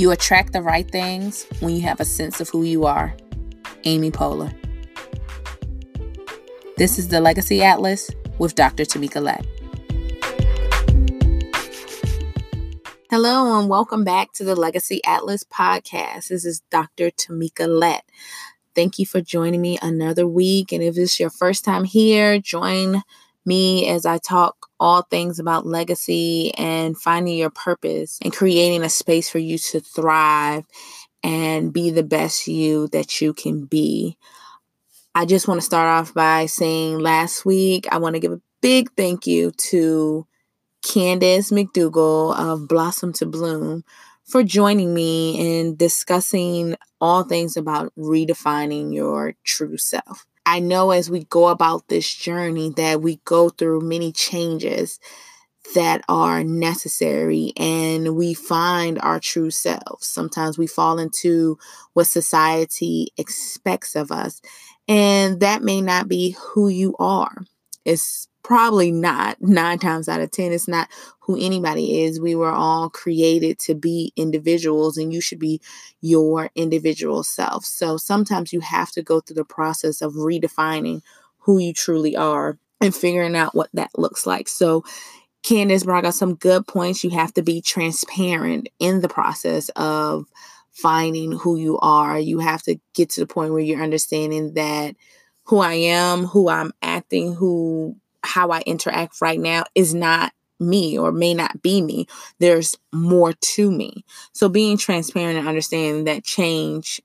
You attract the right things when you have a sense of who you are. Amy Poehler. This is the Legacy Atlas with Dr. Tamika Lett. Hello, and welcome back to the Legacy Atlas podcast. This is Dr. Tamika Lett. Thank you for joining me another week. And if this is your first time here, join me as I talk all things about legacy and finding your purpose and creating a space for you to thrive and be the best you that you can be. I just want to start off by saying last week, I want to give a big thank you to Candace McDougall of Blossom to Bloom for joining me in discussing all things about redefining your true self. I know as we go about this journey that we go through many changes that are necessary and we find our true selves. Sometimes we fall into what society expects of us, and that may not be who you are. It's probably not nine times out of 10. It's not who anybody is. We were all created to be individuals, and you should be your individual self. So sometimes you have to go through the process of redefining who you truly are and figuring out what that looks like. So Candace brought out some good points. You have to be transparent in the process of finding who you are. You have to get to the point where you're understanding that who I am, who I'm acting, who how I interact right now is not me or may not be me. There's more to me. So being transparent and understanding that change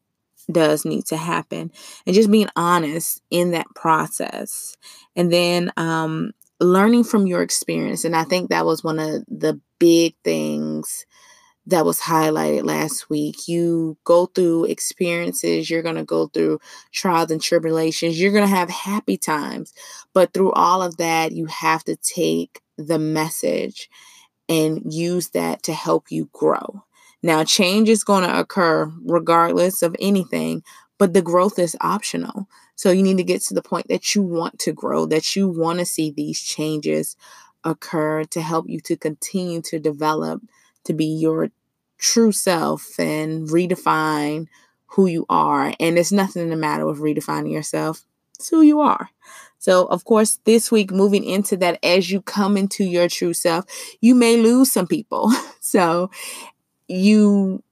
does need to happen and just being honest in that process. And then um learning from your experience. And I think that was one of the big things that was highlighted last week. You go through experiences, you're going to go through trials and tribulations, you're going to have happy times. But through all of that, you have to take the message and use that to help you grow. Now, change is going to occur regardless of anything, but the growth is optional. So you need to get to the point that you want to grow, that you want to see these changes occur to help you to continue to develop to be your true self and redefine who you are. And it's nothing in the matter with redefining yourself. It's who you are. So, of course, this week, moving into that, as you come into your true self, you may lose some people. So, you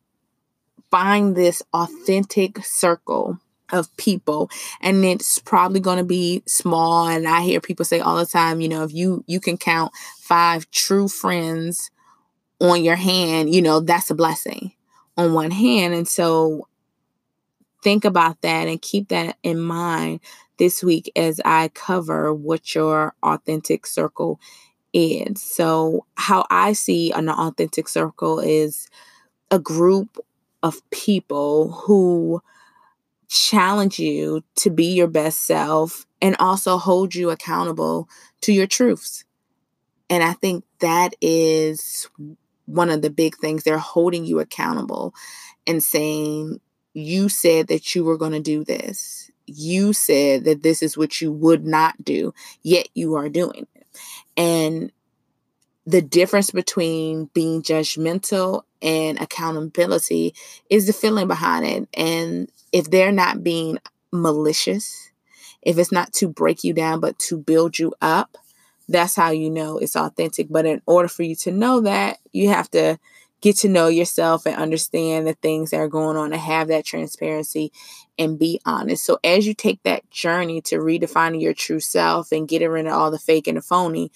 find this authentic circle of people and it's probably going to be small and i hear people say all the time you know if you you can count five true friends on your hand, you know, that's a blessing on one hand. And so think about that and keep that in mind this week as I cover what your authentic circle is. So, how I see an authentic circle is a group of people who challenge you to be your best self and also hold you accountable to your truths. And I think that is one of the big things. They're holding you accountable and saying, You said that you were going to do this. You said that this is what you would not do, yet you are doing it. And the difference between being judgmental and accountability is the feeling behind it. And if they're not being malicious, if it's not to break you down, but to build you up, that's how you know it's authentic. But in order for you to know that, you have to get to know yourself and understand the things that are going on and have that transparency and be honest. So as you take that journey to redefining your true self and getting rid of all the fake and the phony,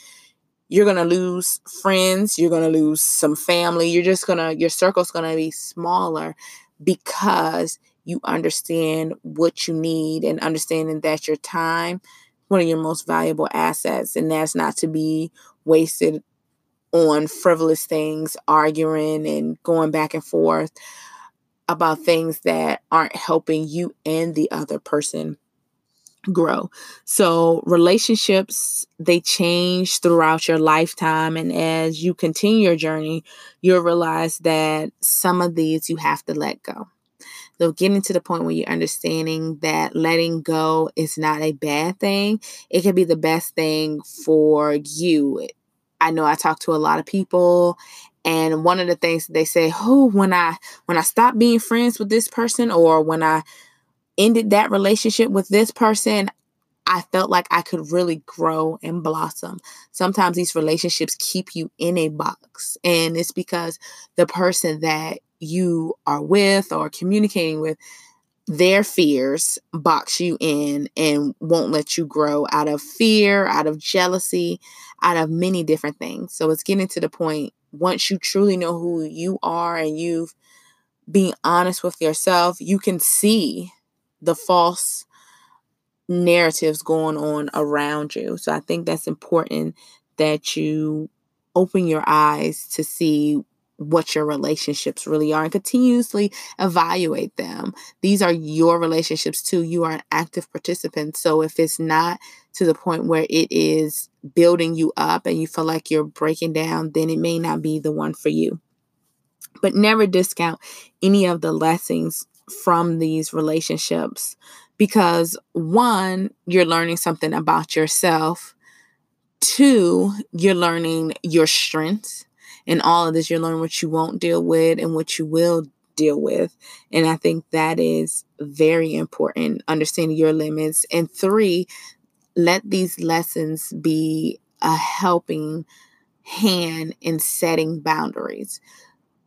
you're going to lose friends, you're going to lose some family, you're just going to your circle's going to be smaller because you understand what you need and understanding that your time one of your most valuable assets, and that's not to be wasted on frivolous things, arguing and going back and forth about things that aren't helping you and the other person grow. So relationships they change throughout your lifetime and as you continue your journey, you'll realize that some of these you have to let go. So getting to the point where you're understanding that letting go is not a bad thing. It can be the best thing for you. I know I talk to a lot of people And one of the things that they say, oh, when I when I stopped being friends with this person or when I ended that relationship with this person, I felt like I could really grow and blossom. Sometimes these relationships keep you in a box, and it's because the person that you are with or communicating with their fears box you in and won't let you grow out of fear, out of jealousy, out of many different things. So it's getting to the point once you truly know who you are and you've been honest with yourself, you can see the false narratives going on around you. So I think that's important that you open your eyes to see what your relationships really are and continuously evaluate them. These are your relationships too. You are an active participant. So if it's not to the point where it is building you up and you feel like you're breaking down, then it may not be the one for you. But never discount any of the lessons from these relationships because one, you're learning something about yourself. Two, you're learning your strengths in all of this, you're learning what you won't deal with and what you will deal with. And I think that is very important, understanding your limits. And three, let these lessons be a helping hand in setting boundaries.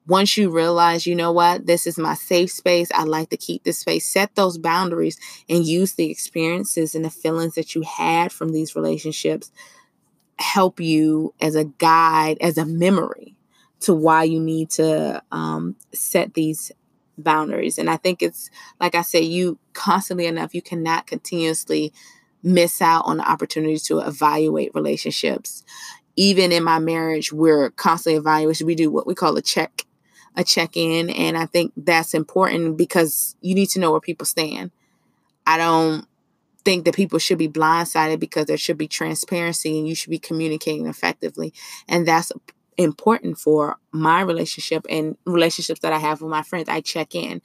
Once you realize, you know what, this is my safe space, I like to keep this space, set those boundaries and use the experiences and the feelings that you had from these relationships help you as a guide, as a memory to why you need to um, set these boundaries. And I think it's, like I say, you constantly enough, you cannot continuously miss out on the opportunity to evaluate relationships. Even in my marriage, we're constantly evaluating. We do what we call a check, a check in. And I think that's important because you need to know where people stand. I don't think that people should be blindsided because there should be transparency and you should be communicating effectively. And that's important for my relationship and relationships that I have with my friends. I check in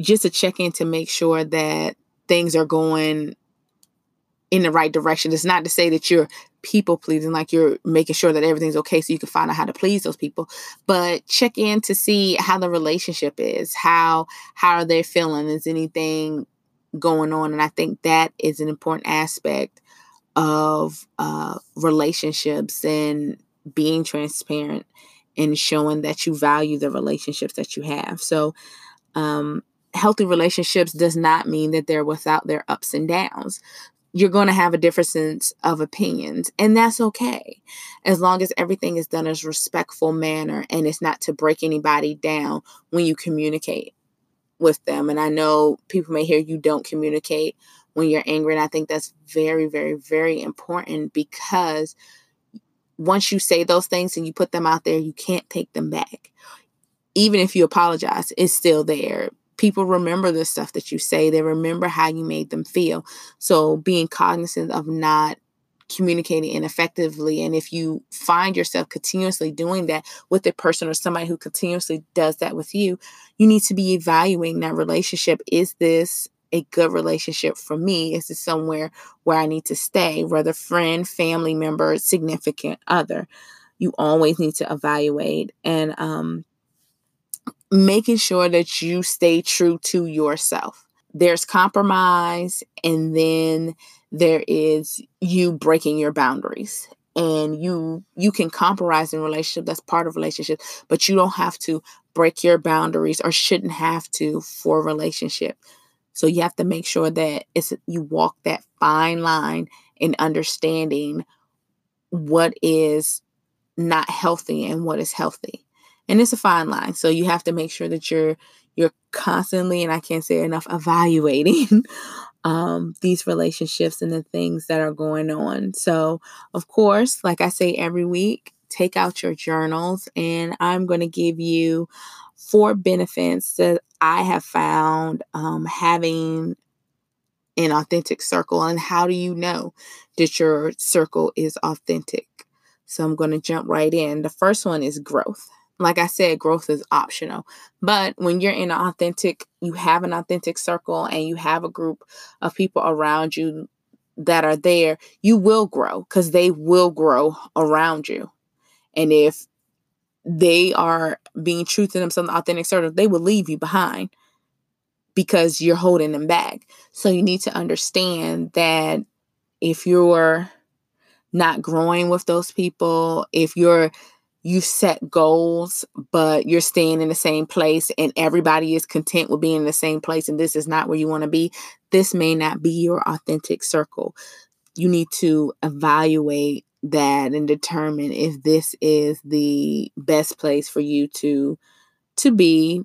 just to check in to make sure that things are going in the right direction. It's not to say that you're people pleasing, like you're making sure that everything's okay so you can find out how to please those people. But check in to see how the relationship is, how how are they feeling? Is anything going on? And I think that is an important aspect of uh, relationships and being transparent and showing that you value the relationships that you have. So, um, healthy relationships does not mean that they're without their ups and downs. You're going to have a difference of opinions, and that's okay. As long as everything is done as a respectful manner and it's not to break anybody down when you communicate with them. And I know people may hear you don't communicate when you're angry, and I think that's very, very, very important because once you say those things and you put them out there, you can't take them back. Even if you apologize, it's still there. People remember the stuff that you say, they remember how you made them feel. So, being cognizant of not communicating ineffectively. And if you find yourself continuously doing that with a person or somebody who continuously does that with you, you need to be evaluating that relationship. Is this a good relationship for me? Is it somewhere where I need to stay, whether friend, family member, significant other? You always need to evaluate and um, making sure that you stay true to yourself. There's compromise, and then there is you breaking your boundaries and you you can compromise in relationship that's part of relationship but you don't have to break your boundaries or shouldn't have to for relationship so you have to make sure that it's you walk that fine line in understanding what is not healthy and what is healthy. And it's a fine line. So you have to make sure that you're you're constantly and I can't say enough evaluating um, these relationships and the things that are going on. So, of course, like I say every week, take out your journals and I'm going to give you four benefits that I have found um, having an authentic circle. And how do you know that your circle is authentic? So I'm going to jump right in. The first one is growth. Like I said, growth is optional. But when you're in an authentic, you have an authentic circle and you have a group of people around you that are there, you will grow because they will grow around you. And if they are being true to themselves, authentic circle, they will leave you behind because you're holding them back. So you need to understand that if you're not growing with those people, if you're you've set goals, but you're staying in the same place and everybody is content with being in the same place and this is not where you want to be, this may not be your authentic circle. You need to evaluate that and determine if this is the best place for you to to be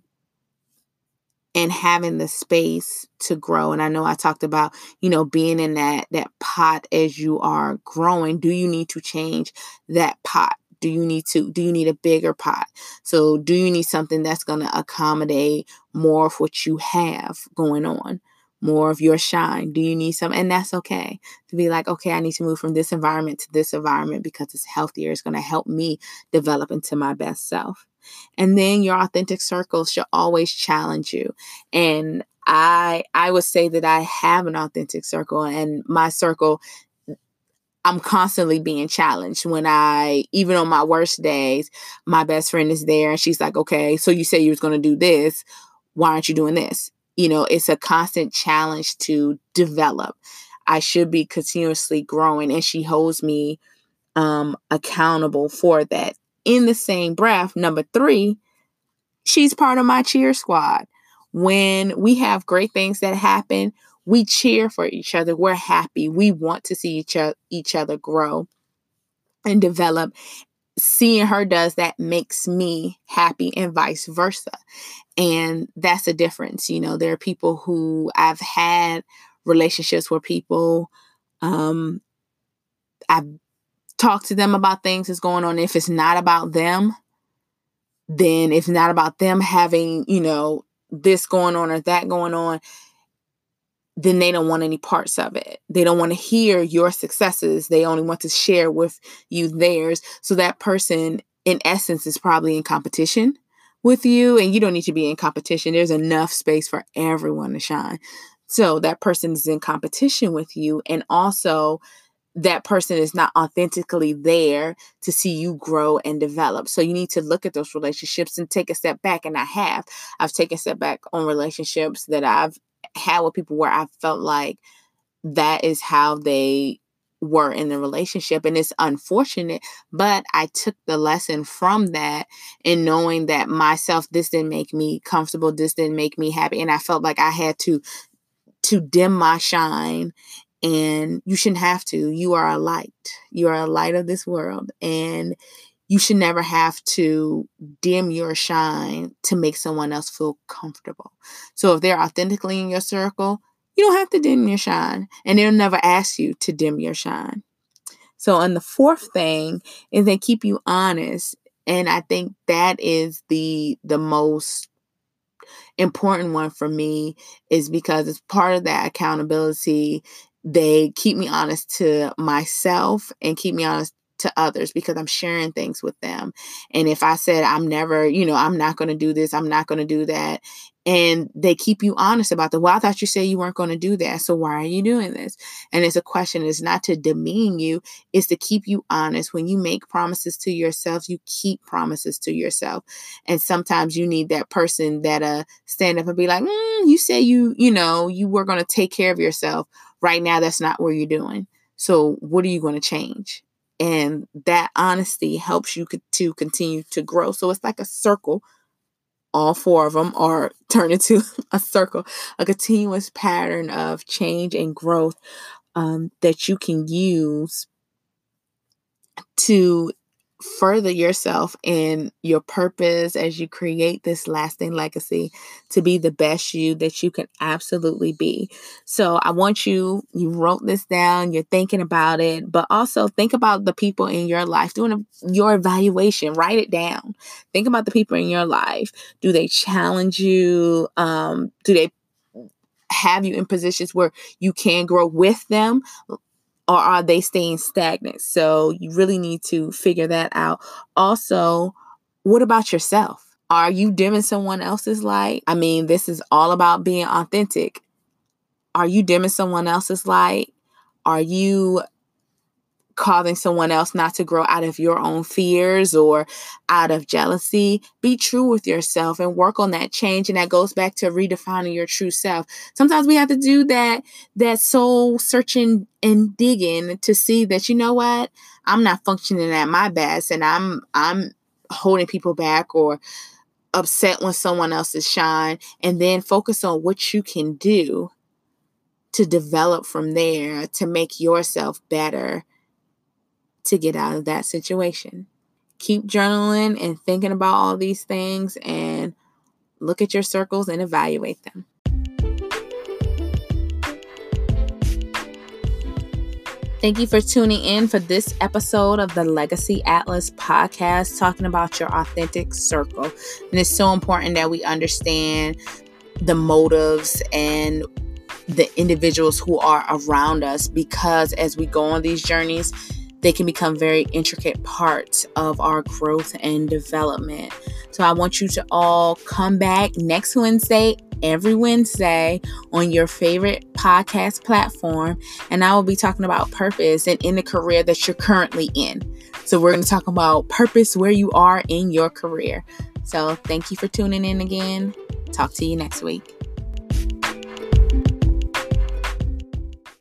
and having the space to grow. And i know i talked about you know being in that that pot as you are growing. Do you need to change that pot do you need to do you need a bigger pot so do you need something that's going to accommodate more of what you have going on more of your shine? Do you need some? And that's okay to be like, okay, I need to move from this environment to this environment because it's healthier. It's going to help me develop into my best self. And then your authentic circle should always challenge you. And I I would say that I have an authentic circle and my circle I'm constantly being challenged when I, even on my worst days, my best friend is there and she's like, okay, so you say you was going to do this. Why aren't you doing this? you know, it's a constant challenge to develop. I should be continuously growing, and she holds me um, accountable for that. In the same breath, number three, she's part of my cheer squad. When we have great things that happen, we cheer for each other. We're happy. We want to see each other, each other grow and develop. Seeing her does that makes me happy, and vice versa. And that's a difference. You know, there are people who I've had relationships where people, um, I've talked to them about things that's going on. If it's not about them, then if not about them having, you know, this going on or that going on, then they don't want any parts of it. They don't want to hear your successes. They only want to share with you theirs. So that person, in essence, is probably in competition with you and you don't need to be in competition. There's enough space for everyone to shine. So that person is in competition with you and also that person is not authentically there to see you grow and develop. So you need to look at those relationships and take a step back. And I have. I've taken a step back on relationships that I've had with people where I felt like that is how they were in the relationship and it's unfortunate but i took the lesson from that and knowing that myself this didn't make me comfortable this didn't make me happy and i felt like i had to to dim my shine and you shouldn't have to you are a light you are a light of this world and you should never have to dim your shine to make someone else feel comfortable so if they're authentically in your circle you don't have to dim your shine, and they'll never ask you to dim your shine. So, and the fourth thing is they keep you honest, and I think that is the the most important one for me is because it's part of that accountability. They keep me honest to myself and keep me honest to others because I'm sharing things with them. And if I said, I'm never, you know, I'm not going to do this, I'm not going to do that, and they keep you honest about the well i thought you said you weren't going to do that so why are you doing this? And it's a question it's not to demean you it's to keep you honest. When you make promises to yourself you keep promises to yourself. And sometimes you need that person that uh stand up and be like mm, you say you you know you were going to take care of yourself. Right now that's not what you're doing. So what are you going to change and that honesty helps you to continue to grow. So it's like a circle. All four of them are turned into a circle, a continuous pattern of change and growth um, that you can use to further yourself in your purpose as you create this lasting legacy to be the best you that you can absolutely be. So I want you, you wrote this down, you're thinking about it, but also think about the people in your life, doing a, your evaluation, write it down. Think about the people in your life. Do they challenge you? Um, do they have you in positions where you can grow with them? Or are they staying stagnant? So you really need to figure that out. Also, what about yourself? Are you dimming someone else's light? I mean, this is all about being authentic. Are you dimming someone else's light? Are you causing someone else not to grow out of your own fears or out of jealousy. Be true with yourself and work on that change. And that goes back to redefining your true self. Sometimes we have to do that, that soul searching and digging to see that, you know what? I'm not functioning at my best and I'm, I'm holding people back or upset when someone else is shine and then focus on what you can do to develop from there to make yourself better to get out of that situation. Keep journaling and thinking about all these things and look at your circles and evaluate them. Thank you for tuning in for this episode of the Legacy Atlas podcast, talking about your authentic circle. And it's so important that we understand the motives and the individuals who are around us because as we go on these journeys, they can become very intricate parts of our growth and development. So I want you to all come back next Wednesday, every Wednesday on your favorite podcast platform. And I will be talking about purpose and in the career that you're currently in. So we're going to talk about purpose where you are in your career. So thank you for tuning in again. Talk to you next week.